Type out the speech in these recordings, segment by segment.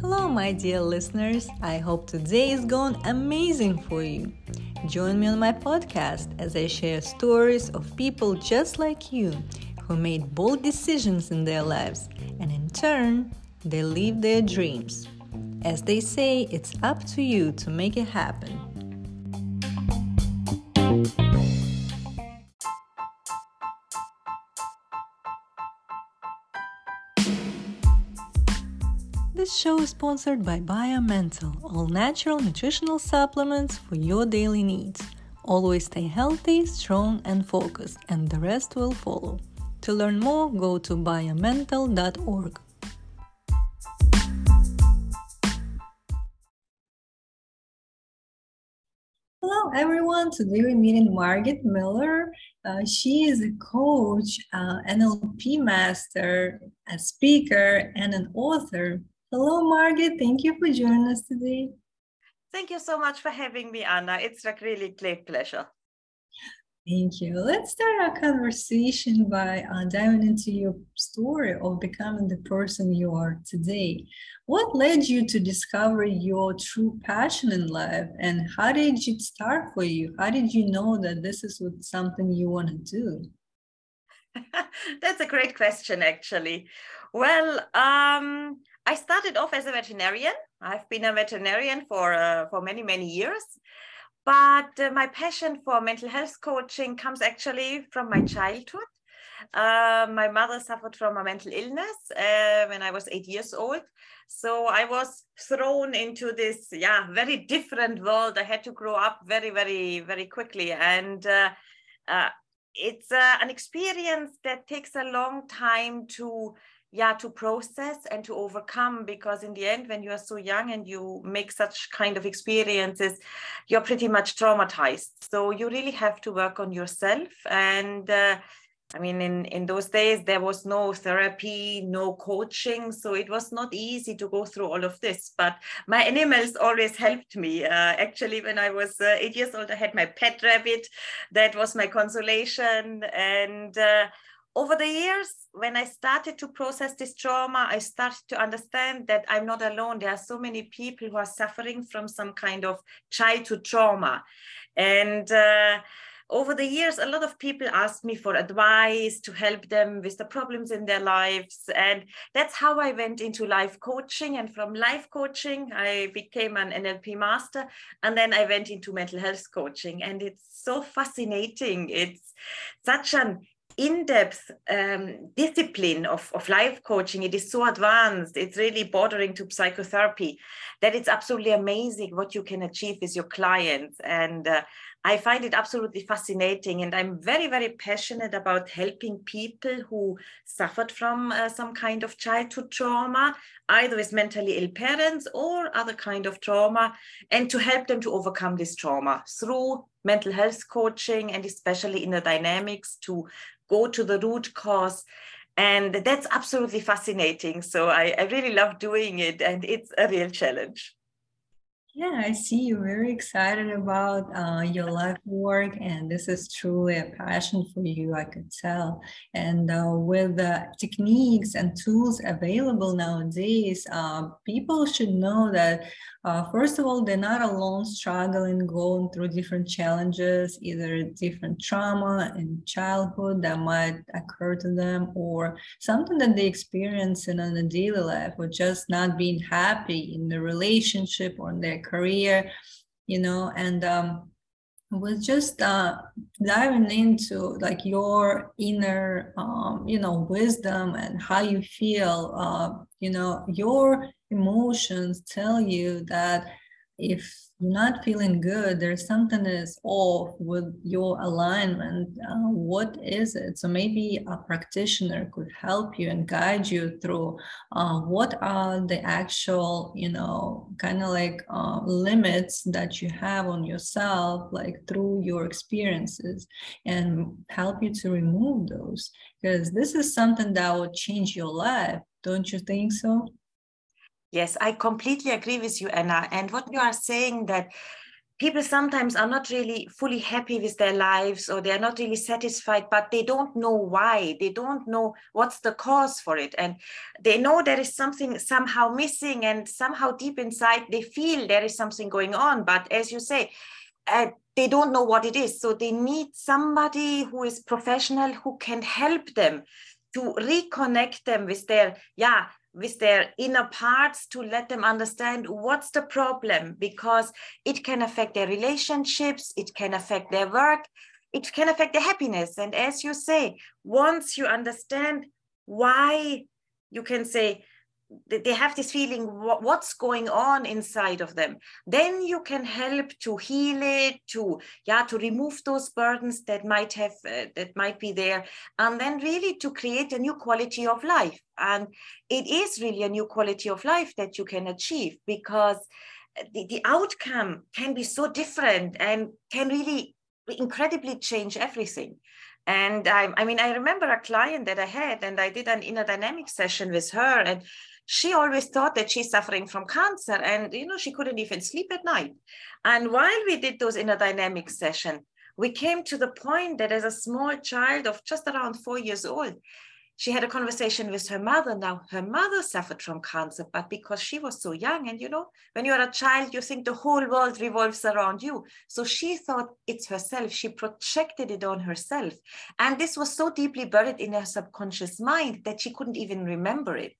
Hello, my dear listeners. I hope today is going amazing for you. Join me on my podcast as I share stories of people just like you who made bold decisions in their lives and in turn, they live their dreams. As they say, it's up to you to make it happen. Show is sponsored by BioMental, all natural nutritional supplements for your daily needs. Always stay healthy, strong, and focused, and the rest will follow. To learn more, go to biomental.org. Hello, everyone. Today we're meeting Margit Muller. Uh, she is a coach, uh, NLP master, a speaker, and an author. Hello, Margit. Thank you for joining us today. Thank you so much for having me, Anna. It's a really great pleasure. Thank you. Let's start our conversation by uh, diving into your story of becoming the person you are today. What led you to discover your true passion in life, and how did it start for you? How did you know that this is what something you want to do? That's a great question, actually. Well, um, I started off as a veterinarian. I've been a veterinarian for uh, for many many years, but uh, my passion for mental health coaching comes actually from my childhood. Uh, my mother suffered from a mental illness uh, when I was eight years old. So I was thrown into this, yeah, very different world. I had to grow up very, very, very quickly. And uh, uh, it's uh, an experience that takes a long time to yeah to process and to overcome because in the end when you are so young and you make such kind of experiences you're pretty much traumatized so you really have to work on yourself and uh, I mean, in, in those days, there was no therapy, no coaching. So it was not easy to go through all of this. But my animals always helped me. Uh, actually, when I was uh, eight years old, I had my pet rabbit. That was my consolation. And uh, over the years, when I started to process this trauma, I started to understand that I'm not alone. There are so many people who are suffering from some kind of childhood trauma. And uh, over the years, a lot of people ask me for advice to help them with the problems in their lives. And that's how I went into life coaching. And from life coaching, I became an NLP master. And then I went into mental health coaching. And it's so fascinating. It's such an in-depth um, discipline of, of life coaching. It is so advanced. It's really bordering to psychotherapy that it's absolutely amazing what you can achieve with your clients. And uh, i find it absolutely fascinating. And i'm very very passionate about helping people who suffered from uh, some kind of childhood trauma either with mentally ill parents or other kind of trauma and to help them to overcome this trauma through mental health coaching and especially in the dynamics to go to the root cause. And that's absolutely fascinating. So I, I, really love doing it and it's a real challenge. Yeah i see you're very excited about uh, your life work and this is truly a passion for you i could tell. And uh, with the techniques and tools available nowadays uh, people should know that uh, first of all, they're not alone struggling, going through different challenges, either different trauma in childhood that might occur to them, or something that they experience in a daily life, or just not being happy in the relationship or in their career, you know, and um, was just uh, diving into like your inner um, you know wisdom and how you feel uh, you know your emotions tell you that if you're not feeling good, there's something is off with your alignment. Uh, what is it? So maybe a practitioner could help you and guide you through uh, what are the actual, you know, kind of like uh, limits that you have on yourself, like through your experiences, and help you to remove those. Because this is something that will change your life. Don't you think so? Yes, I completely agree with you, Anna. And what you are saying that people sometimes are not really fully happy with their lives or they're not really satisfied but they don't know why. They don't know what's the cause for it. And they know there is something somehow missing and somehow deep inside they feel there is something going on. But as you say uh, they don't know what it is. So they need somebody who is professional who can help them to reconnect them with their yeah with their inner parts to let them understand what's the problem because it can affect their relationships, it can affect their work, it can affect their happiness. And as you say, once you understand why you can say they have this feeling what's going on inside of them? Then you can help to heal it to yeah to remove those burdens that might have uh, that might be there and then really to create a new quality of life. And it is really a new quality of life that you can achieve because the, the outcome can be so different and can really incredibly change everything. And I, I mean i remember a client that i had and i did an inner dynamic session with her and she always thought that she's suffering from cancer and you know she couldn't even sleep at night. And while we did those inner dynamic session we came to the point that as a small child of just around four years old she had a conversation with her mother. Now her mother suffered from cancer but because she was so young and you know when you're a child you think the whole world revolves around you. So she thought it's herself. She projected it on herself. And this was so deeply buried in her subconscious mind that she couldn't even remember it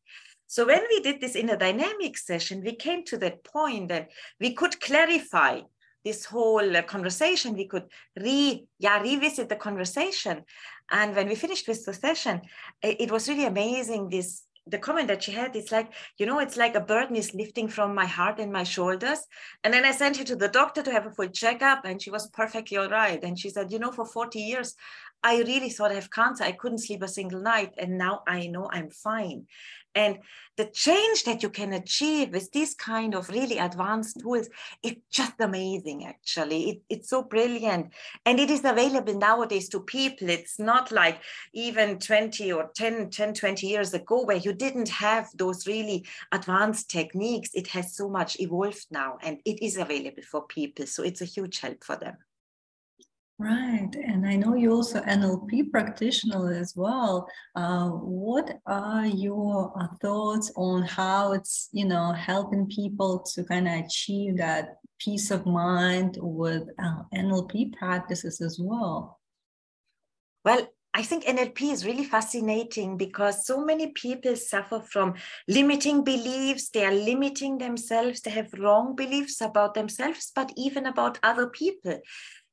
so when we did this inner dynamic session, we came to that point that we could clarify this whole uh, conversation. We could re, yeah, revisit the conversation. And when we finished with the session, it, was really amazing. This the comment that she had is like, you know, it's like a burden is lifting from my heart and my shoulders. And then I sent her to the doctor to have a full checkup, and she was perfectly all right. And she said, you know, for 40 years, I really thought I have cancer. I couldn't sleep a single night. And now I know I'm fine. And the change that you can achieve with these kind of really advanced tools, it's just amazing, actually. It, it's so brilliant. And it is available nowadays to people. It's not like even 20 or 10, 10, 20 years ago where you didn't have those really advanced techniques. It has so much evolved now and it is available for people. So it's a huge help for them. Right, and I know you're also NLP practitioner as well. Uh, what are your uh, thoughts on how it's you know helping people to kind of achieve that peace of mind with uh, NLP practices as well? Well, I think NLP is really fascinating because so many people suffer from limiting beliefs. They are limiting themselves. They have wrong beliefs about themselves, but even about other people.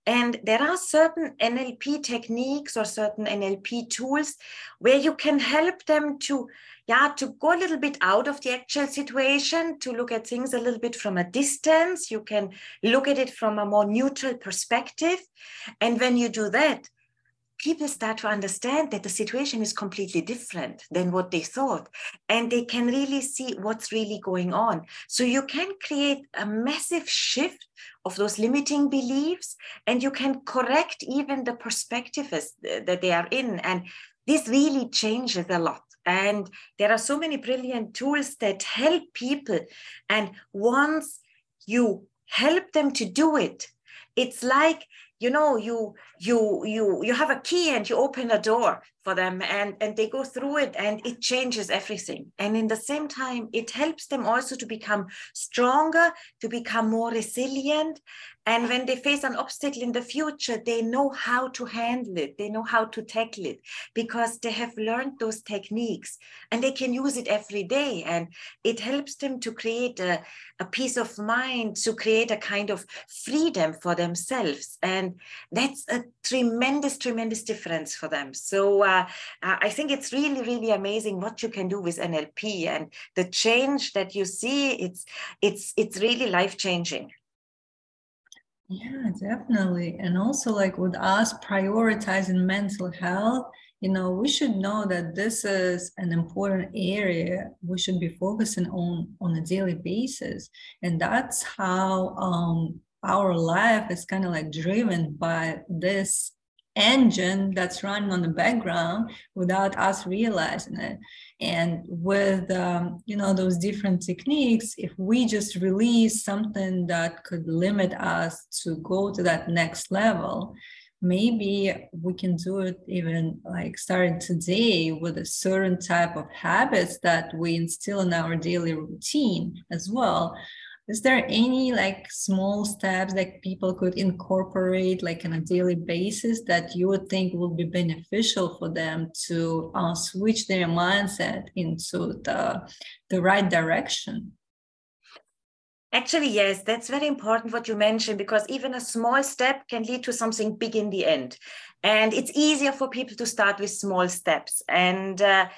And there are certain NLP techniques or certain NLP tools where you can help them to, yeah, to go a little bit out of the actual situation, to look at things a little bit from a distance. You can look at it from a more neutral perspective. And when you do that, people start to understand that the situation is completely different than what they thought and they can really see what's really going on. So you can create a massive shift of those limiting beliefs and you can correct even the perspectives that they are in and this really changes a lot. And there are so many brilliant tools that help people and once you help them to do it it's like you know you you you you have a key and you open a door for them and and they go through it and it changes everything. And in the same time it helps them also to become stronger to become more resilient. And when they face an obstacle in the future they know how to handle it. They know how to tackle it because they have learned those techniques and they can use it every day. And it helps them to create a, a peace of mind to create a kind of freedom for themselves. And that's a tremendous tremendous difference for them. So uh, uh, I think it's really, really amazing what you can do with NLP and the change that you see. It's it's it's really life changing. Yeah, definitely. And also, like with us prioritizing mental health, you know, we should know that this is an important area we should be focusing on on a daily basis, and that's how um, our life is kind of like driven by this engine that's running on the background without us realizing it. And with um, you know those different techniques if we just release something that could limit us to go to that next level maybe we can do it even like starting today with a certain type of habits that we instill in our daily routine as well is there any like small steps that people could incorporate like on a daily basis that you would think would be beneficial for them to uh, switch their mindset into the the right direction Actually, yes, that's very important what you mentioned because even a small step can lead to something big in the end. And it's easier for people to start with small steps. And uh,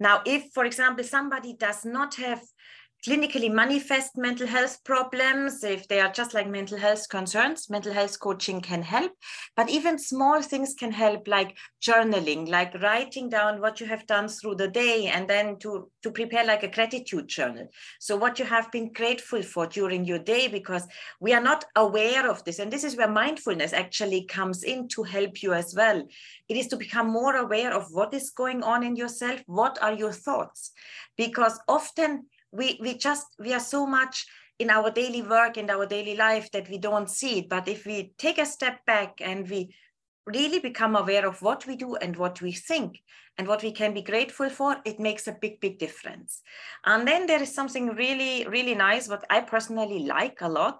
now, if, for example, somebody does not have clinically manifest mental health problems, if they are just like mental health concerns, mental health coaching can help. But even small things can help, like journaling, like writing down what you have done through the day, and then to, to prepare like a gratitude journal. So, what you have been grateful for during your day, because we are not aware of this. And this is where mindfulness actually comes in to help you as well. It is to become more aware of what is going on in yourself. What are your thoughts? Because often we we just we are so much in our daily work and our daily life that we don't see it. But if we take a step back and we really become aware of what we do and what we think and what we can be grateful for it makes a big big difference. And then there is something really really nice what i personally like a lot.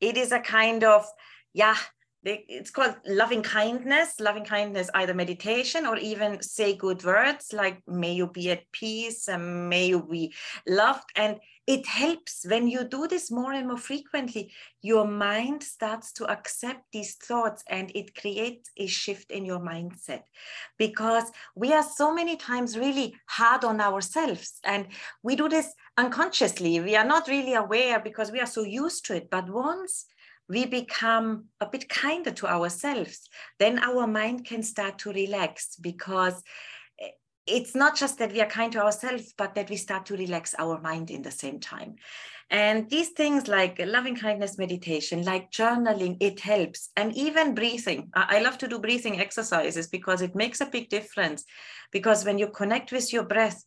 It is a kind of yeah it's called loving kindness loving kindness either meditation or even say good words like may you be at peace and may you be loved. And it helps when you do this more and more frequently your mind starts to accept these thoughts and it creates a shift in your mindset. Because we are so many times really hard on ourselves and we do this unconsciously. We are not really aware because we are so used to it. But once we become a bit kinder to ourselves, then our mind can start to relax because eh, it's not just that we are kind to ourselves, but that we start to relax our mind in the same time. And these things like loving kindness meditation, like journaling, it helps. And even breathing. I love to do breathing exercises because it makes a big difference. Because when you connect with your breath,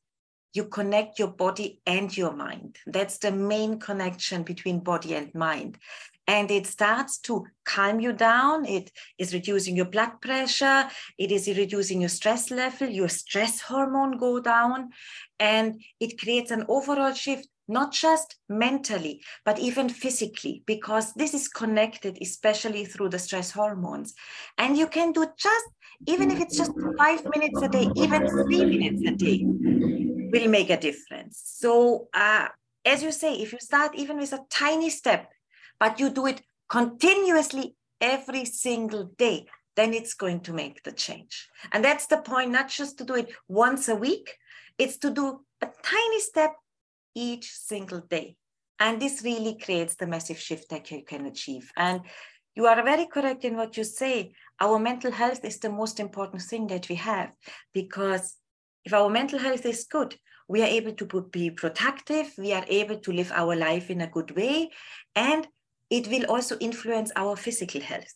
you connect your body and your mind. That's the main connection between body and mind and it starts to calm you down. It is reducing your blood pressure. It is reducing your stress level. Your stress hormone go down, and it creates an overall shift, not just mentally, but even physically, because this is connected, especially through the stress hormones. And you can do just, even if it's just five minutes a day, even three minutes a day, will make a difference. So, uh, as you say, if you start even with a tiny step, but you do it continuously every single day, then it's going to make the change. And that's the point, not just to do it once a week, it's to do a tiny step each single day. And this really creates the massive shift that you can achieve. And you are very correct in what you say. Our mental health is the most important thing that we have because if our mental health is good, we are able to be productive, we are able to live our life in a good way, and it will also influence our physical health.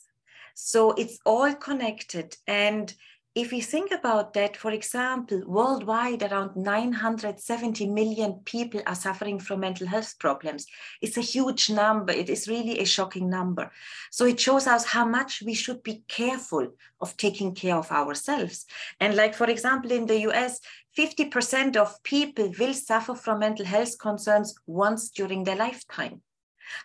So it's all connected. And if we think about that, for example, worldwide, around 970 million people are suffering from mental health problems. It's a huge number. It is really a shocking number. So it shows us how much we should be careful of taking care of ourselves. And, like, for example, in the US, 50% of people will suffer from mental health concerns once during their lifetime.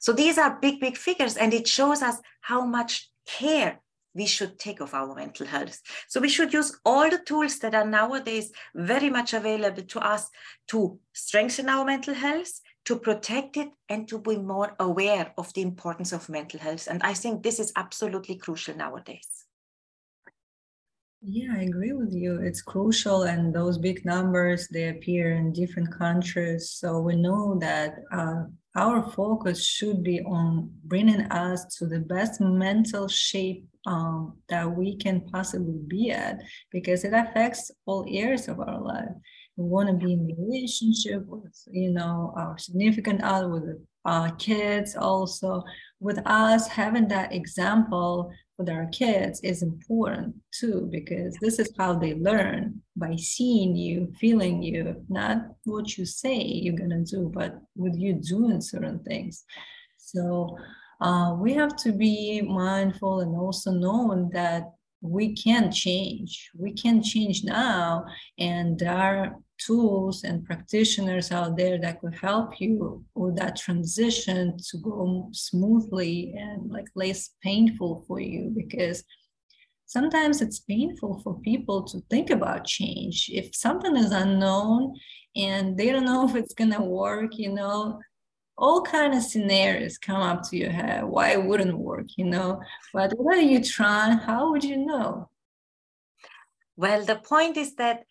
So these are big, big figures, and it shows us how much care we should take of our mental health. So we should use all the tools that are nowadays very much available to us to strengthen our mental health, to protect it, and to be more aware of the importance of mental health. And I think this is absolutely crucial nowadays. Yeah, I agree with you. It's crucial, and those big numbers they appear in different countries. So we know that uh, our focus should be on bringing us to the best mental shape um, that we can possibly be at because it affects all areas of our life. We want to be in a relationship with you know our significant other with our kids also. With us having that example with our kids is important too because this is how they learn by seeing you feeling you not what you say you're to do but with you doing certain things. So uh, we have to be mindful and also knowing that we can change. We can change now and there are tools and practitioners out there that could help you with that transition to go smoothly and like less painful for you because sometimes it's painful for people to think about change. If something is unknown and they don't know if it's going to work you know all kind of scenarios come up to your head. Why it wouldn't work you know? But whether you try how would you know? Well the point is that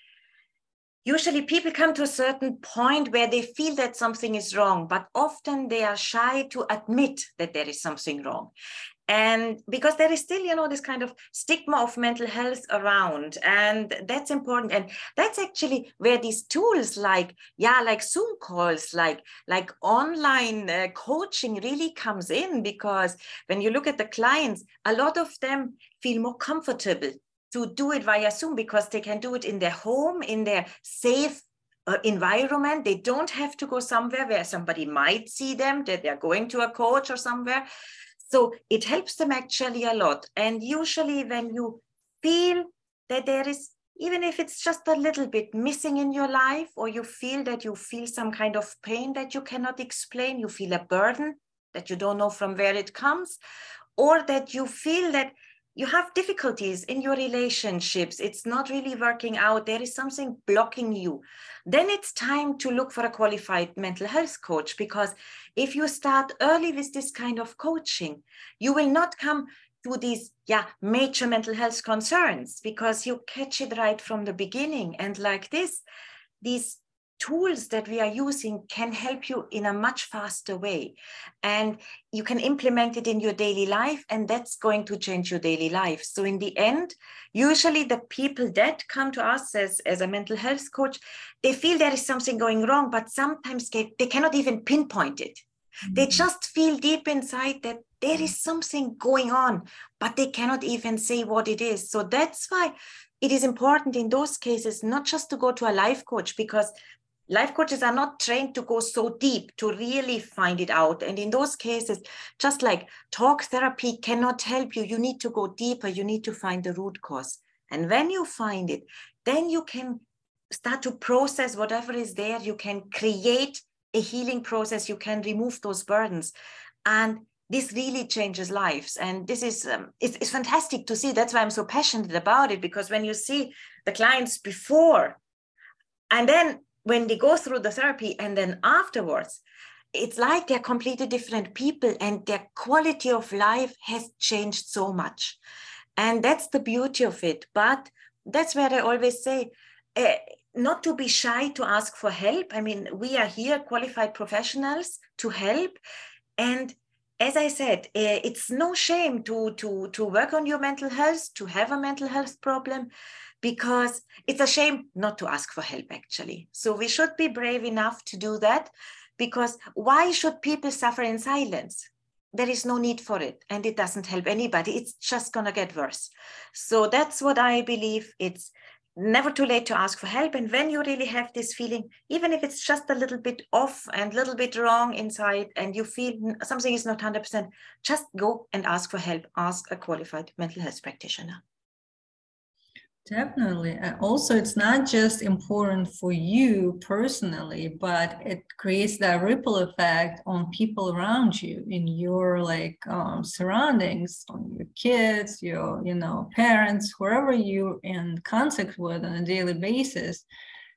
usually people come to a certain point where they feel that something is wrong but often they are shy to admit that there is something wrong and because there is still you know this kind of stigma of mental health around and that's important. And that's actually where these tools like yeah like zoom calls like like online uh, coaching really comes in because when you look at the clients a lot of them feel more comfortable to do it via zoom because they can do it in their home in their safe uh, environment. They don't have to go somewhere where somebody might see them that they're going to a coach or somewhere so it helps them actually a lot. And usually, when you feel that there is, even if it's just a little bit missing in your life, or you feel that you feel some kind of pain that you cannot explain, you feel a burden that you don't know from where it comes, or that you feel that you have difficulties in your relationships, it's not really working out, there is something blocking you, then it's time to look for a qualified mental health coach because if you start early with this kind of coaching, you will not come to these yeah major mental health concerns because you catch it right from the beginning. And like this these tools that we are using can help you in a much faster way. And you can implement it in your daily life and that's going to change your daily life. So in the end usually the people that come to us as, as a mental health coach they feel there is something going wrong but sometimes they, they cannot even pinpoint it. Mm-hmm. they just feel deep inside that there is something going on but they cannot even say what it is. So that's why it is important in those cases not just to go to a life coach because life coaches are not trained to go so deep to really find it out. And in those cases just like talk therapy cannot help you you need to go deeper you need to find the root cause. And when you find it then you can start to process whatever is there. You can create a healing process. You can remove those burdens. And this really changes lives. And this is um, it's, it's fantastic to see. That's why i'm so passionate about it because when you see the clients before and then when they go through the therapy and then afterwards, it's like they're completely different people and their quality of life has changed so much. And that's the beauty of it. But that's where I always say, uh, not to be shy to ask for help. I mean, we are here, qualified professionals, to help. And as I said, uh, it's no shame to, to, to work on your mental health, to have a mental health problem because it's a shame not to ask for help, actually. So we should be brave enough to do that because why should people suffer in silence? There is no need for it and it doesn't help anybody. It's just going to get worse. So that's what I believe. It's never too late to ask for help. And when you really have this feeling, even if it's just a little bit off and a little bit wrong inside, and you feel something is not 100%, just go and ask for help. Ask a qualified mental health practitioner. Definitely. Also, it's not just important for you personally, but it creates that ripple effect on people around you in your like um, surroundings, on your kids, your you know parents, whoever you're in contact with on a daily basis.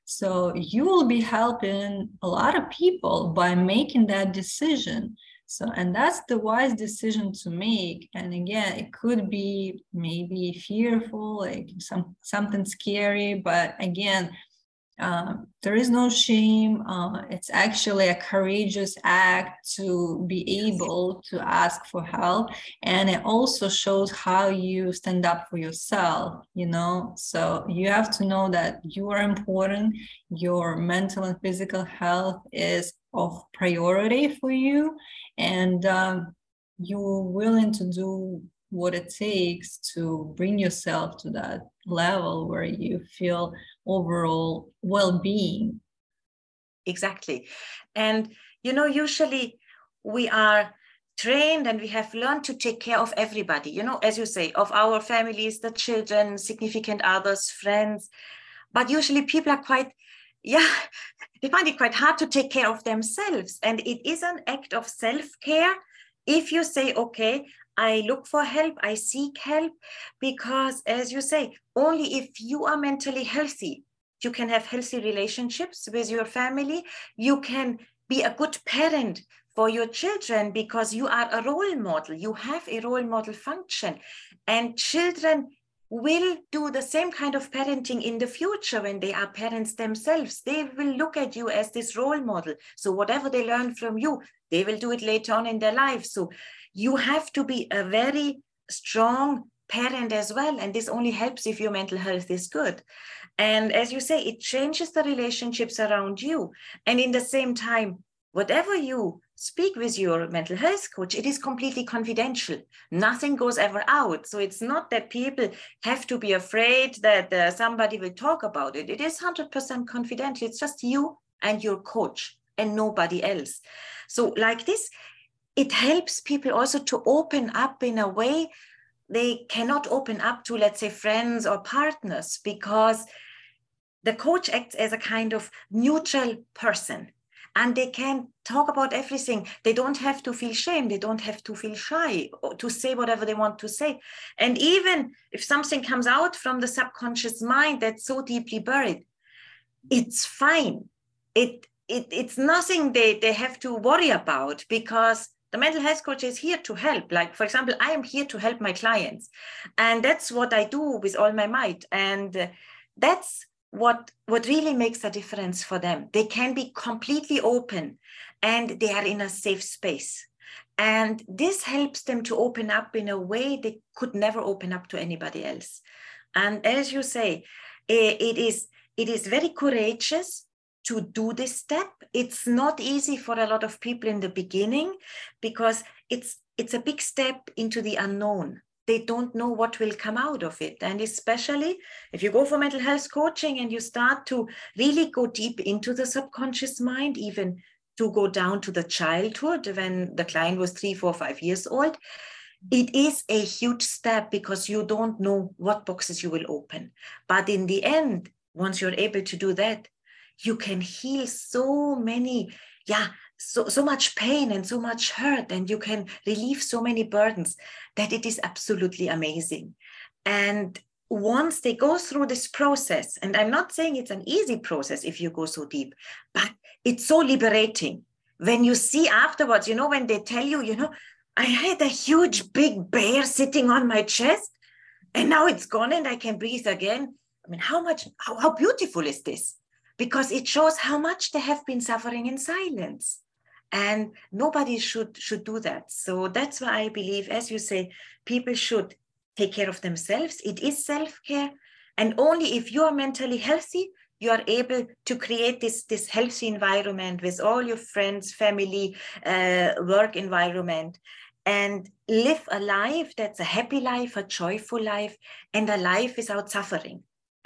So you will be helping a lot of people by making that decision so, and that's the wise decision to make. And again, it could be maybe fearful, like some something scary, but again, uh, there is no shame. Uh, it's actually a courageous act to be able to ask for help. And it also shows how you stand up for yourself, you know? So you have to know that you are important. Your mental and physical health is of priority for you and um, you're willing to do what it takes to bring yourself to that level where you feel overall well-being. Exactly. And you know usually we are trained and we have learned to take care of everybody. You know as you say of our families the children significant others friends. But usually people are quite yeah they find it quite hard to take care of themselves. And it is an act of self-care if you say okay I look for help, I seek help, because as you say, only if you are mentally healthy, you can have healthy relationships with your family. You can be a good parent for your children because you are a role model. You have a role model function. And children will do the same kind of parenting in the future when they are parents themselves. They will look at you as this role model. So, whatever they learn from you, they will do it later on in their life. So, you have to be a very strong parent as well. And this only helps if your mental health is good. And as you say, it changes the relationships around you. And in the same time, whatever you speak with your mental health coach, it is completely confidential. Nothing goes ever out. So it's not that people have to be afraid that uh, somebody will talk about it. It is 100% confidential. It's just you and your coach and nobody else. So, like this, it helps people also to open up in a way they cannot open up to, let's say, friends or partners because the coach acts as a kind of neutral person and they can talk about everything. They don't have to feel shame. They don't have to feel shy to say whatever they want to say. And even if something comes out from the subconscious mind that's so deeply buried, it's fine. It, it it's nothing they, they have to worry about because the mental health coach is here to help. Like for example i am here to help my clients. And that's what i do with all my might. And that's what what really makes a difference for them. They can be completely open and they are in a safe space. And this helps them to open up in a way they could never open up to anybody else. And as you say eh, it is it is very courageous to do this step. It's not easy for a lot of people in the beginning because it's it's a big step into the unknown. They don't know what will come out of it. And especially if you go for mental health coaching and you start to really go deep into the subconscious mind even to go down to the childhood when the client was three four five years old it is a huge step because you don't know what boxes you will open. But in the end once you're able to do that you can heal so many yeah so so much pain and so much hurt and you can relieve so many burdens that it is absolutely amazing. And once they go through this process and i'm not saying it's an easy process if you go so deep but it's so liberating. When you see afterwards you know when they tell you you know i had a huge big bear sitting on my chest and now it's gone and i can breathe again. I mean how much how, how beautiful is this because it shows how much they have been suffering in silence. And nobody should should do that. So that's why i believe as you say people should take care of themselves. It is self-care. And only if you are mentally healthy you are able to create this this healthy environment with all your friends family uh, work environment and live a life that's a happy life a joyful life and a life without suffering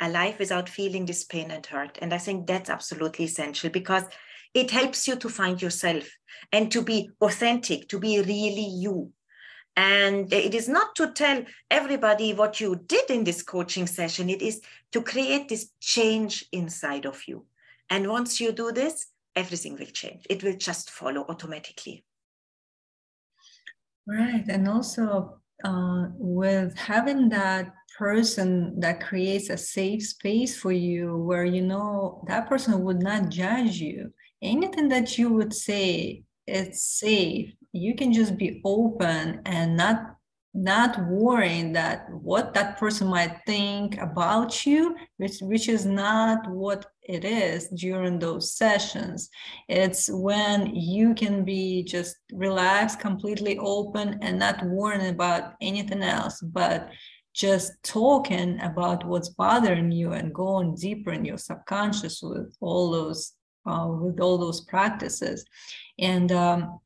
life without feeling this pain and hurt. And I think that's absolutely essential because it helps you to find yourself and to be authentic, to be really you. And it is not to tell everybody what you did in this coaching session, it is to create this change inside of you. And once you do this, everything will change. It will just follow automatically. Right. And also, uh, with having that person that creates a safe space for you where you know that person would not judge you. Anything that you would say it's safe. You can just be open and not not worrying that what that person might think about you which which is not what it is during those sessions. It's when you can be just relaxed completely open and not worrying about anything else but just talking about what's bothering you and going deeper in your subconscious with all those uh, with all those practices. And um,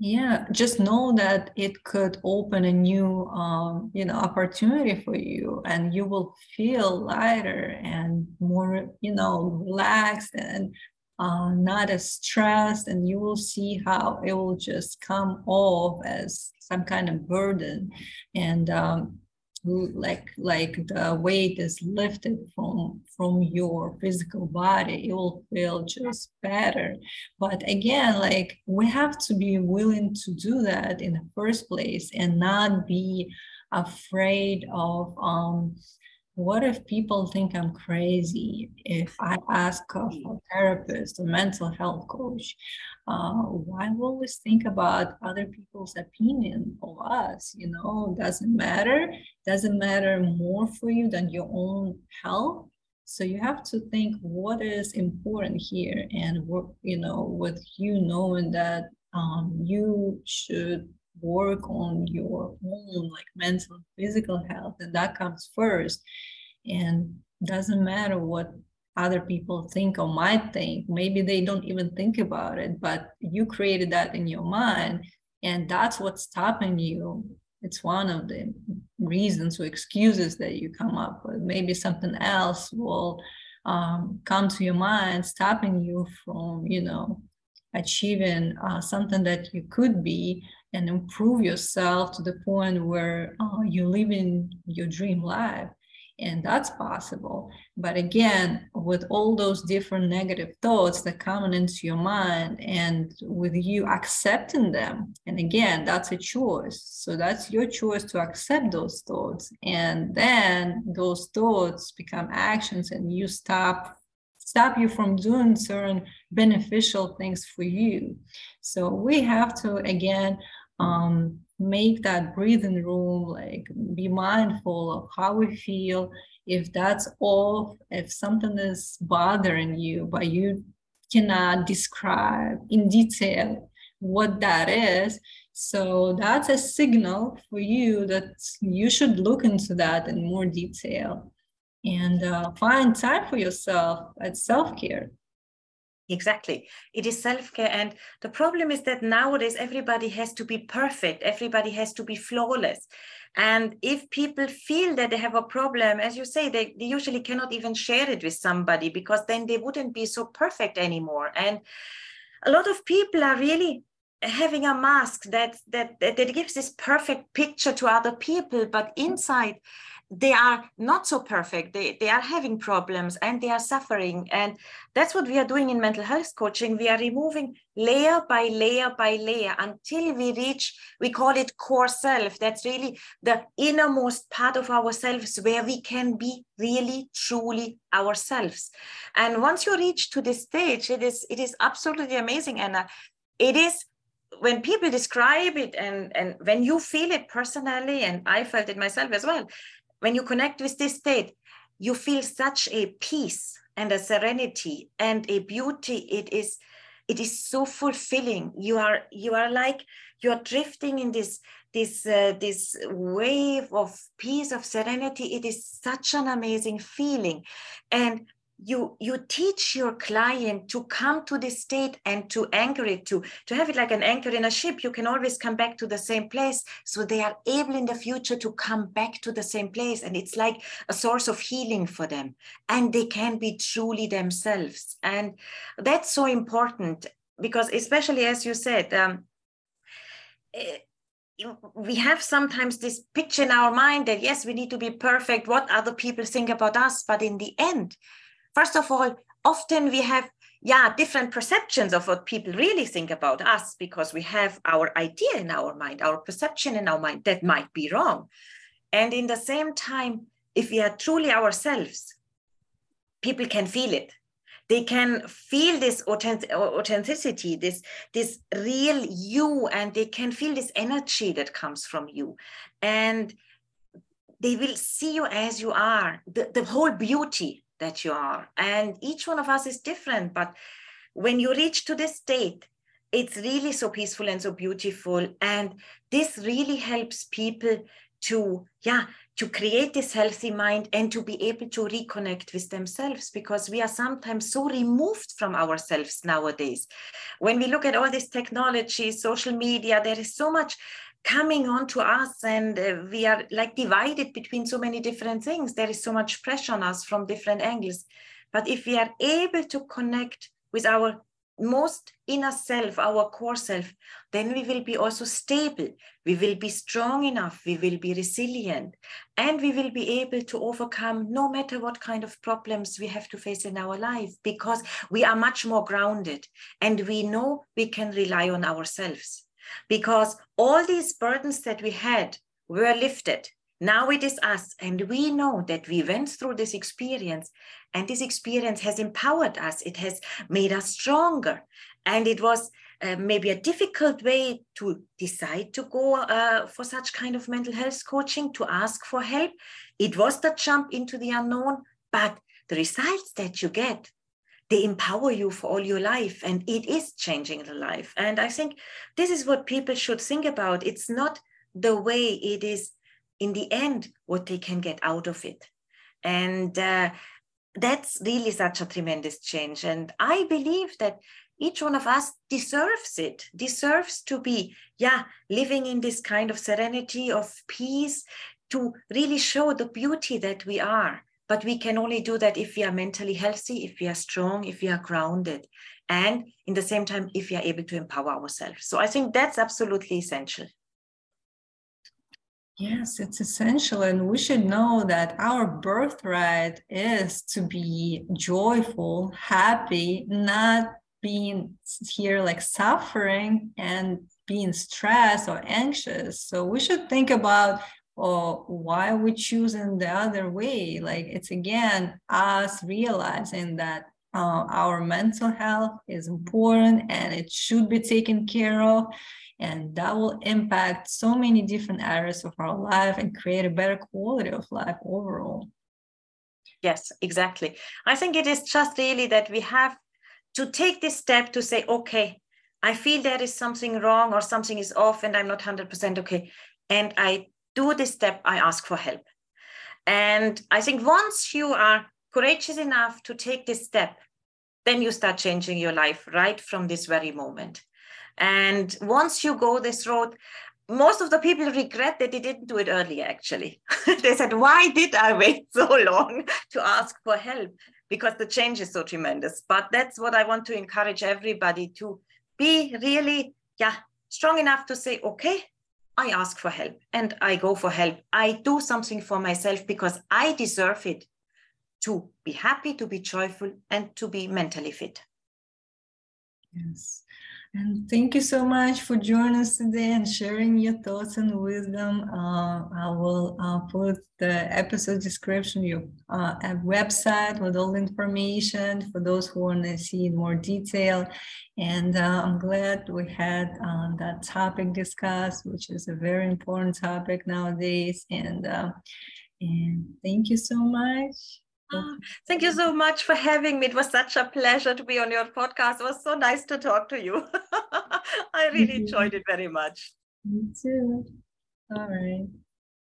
yeah just know that it could open a new um, you know opportunity for you and you will feel lighter and more you know relaxed and uh, not as stressed and you will see how it will just come off as some kind of burden. And um, like like the weight is lifted from from your physical body it will feel just better. But again like we have to be willing to do that in the first place and not be afraid of um what if people think I'm crazy if I ask a therapist, a mental health coach? Uh, why always think about other people's opinion of us? You know, doesn't matter. Doesn't matter more for you than your own health. So you have to think what is important here, and what you know, with you knowing that um, you should work on your own like mental physical health and that comes first. And doesn't matter what other people think or might think maybe they don't even think about it but you created that in your mind and that's what's stopping you. It's one of the reasons or excuses that you come up with. Maybe something else will um, come to your mind stopping you from you know achieving uh, something that you could be and improve yourself to the point where uh, you live in your dream life and that's possible. But again with all those different negative thoughts that come into your mind and with you accepting them and again that's a choice. So that's your choice to accept those thoughts and then those thoughts become actions and you stop stop you from doing certain beneficial things for you. So we have to again um, make that breathing room like be mindful of how we feel. If that's off if something is bothering you but you cannot describe in detail what that is so that's a signal for you that you should look into that in more detail. And uh, find time for yourself at self-care Exactly. It is self care. And the problem is that nowadays everybody has to be perfect, everybody has to be flawless. And if people feel that they have a problem, as you say, they, they usually cannot even share it with somebody because then they wouldn't be so perfect anymore. And a lot of people are really having a mask that that that, that gives this perfect picture to other people but inside they are not so perfect. They, they are having problems and they are suffering. And that's what we are doing in mental health coaching. We are removing layer by layer by layer until we reach we call it core self. That's really the innermost part of ourselves where we can be really truly ourselves. And once you reach to this stage it is it is absolutely amazing anna. It is when people describe it and and when you feel it personally and i felt it myself as well when you connect with this state, you feel such a peace and a serenity and a beauty. It is, it is so fulfilling. You are, you are like you are drifting in this this uh, this wave of peace of serenity. It is such an amazing feeling, and you you teach your client to come to this state and to anchor it to to have it like an anchor in a ship you can always come back to the same place. So they are able in the future to come back to the same place and it's like a source of healing for them. And they can be truly themselves. And that's so important because especially as you said um, eh, we have sometimes this picture in our mind that yes we need to be perfect what other people think about us. But in the end First of all, often we have yeah different perceptions of what people really think about us because we have our idea in our mind our perception in our mind that might be wrong. And in the same time if we are truly ourselves people can feel it. They can feel this authenticity this this real you and they can feel this energy that comes from you. And they will see you as you are. The, the whole beauty that you are. And each one of us is different. But when you reach to this state, it's really so peaceful and so beautiful. And this really helps people to, yeah, to create this healthy mind and to be able to reconnect with themselves because we are sometimes so removed from ourselves nowadays. When we look at all this technology, social media, there is so much coming on to us and uh, we are like divided between so many different things. There is so much pressure on us from different angles. But if we are able to connect with our most inner self, our core self, then we will be also stable. We will be strong enough. We will be resilient. And we will be able to overcome no matter what kind of problems we have to face in our life because we are much more grounded and we know we can rely on ourselves. Because all these burdens that we had were lifted. Now it is us, and we know that we went through this experience and this experience has empowered us, it has made us stronger. And it was uh, maybe a difficult way to decide to go uh, for such kind of mental health coaching, to ask for help. It was the jump into the unknown, but the results that you get, they empower you for all your life and it is changing the life. And I think this is what people should think about. It's not the way it is in the end, what they can get out of it. And uh, that's really such a tremendous change. And I believe that each one of us deserves it, deserves to be, yeah, living in this kind of serenity, of peace, to really show the beauty that we are. But we can only do that if we are mentally healthy, if we are strong, if we are grounded, and in the same time, if we are able to empower ourselves. So I think that's absolutely essential. Yes, it's essential. And we should know that our birthright is to be joyful, happy, not being here like suffering and being stressed or anxious. So we should think about oh, why are we choosing the other way. Like it's again us realizing that uh, our mental health is important and it should be taken care of and that will impact so many different areas of our life and create a better quality of life overall. Yes exactly. I think it is just really that we have to take this step to say okay i feel there is something wrong or something is off and i'm not 100% okay. And i do this step i ask for help and i think once you are courageous enough to take this step then you start changing your life right from this very moment and once you go this road, most of the people regret that they didn't do it earlier, actually. they said, Why did I wait so long to ask for help? Because the change is so tremendous. But that's what I want to encourage everybody to be really, yeah, strong enough to say, Okay, I ask for help and I go for help. I do something for myself because I deserve it to be happy, to be joyful, and to be mentally fit. Yes. And thank you so much for joining us today and sharing your thoughts and wisdom. Uh, I will uh, put the episode description, your uh, website with all the information for those who want to see in more detail. And uh, I'm glad we had uh, that topic discussed, which is a very important topic nowadays. And uh, and thank you so much. Oh, thank you so much for having me. It was such a pleasure to be on your podcast. It was so nice to talk to you. I really enjoyed it very much. Me too. All right.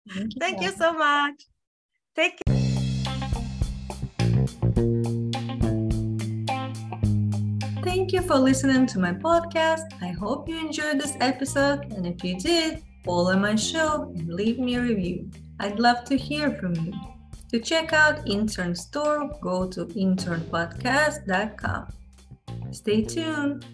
Thank you, Thank you so much. Take care. Thank you for listening to my podcast. I hope you enjoyed this episode. And if you did, follow my show and leave me a review. I'd love to hear from you. To check out Intern Store, go to internpodcast.com. Stay tuned.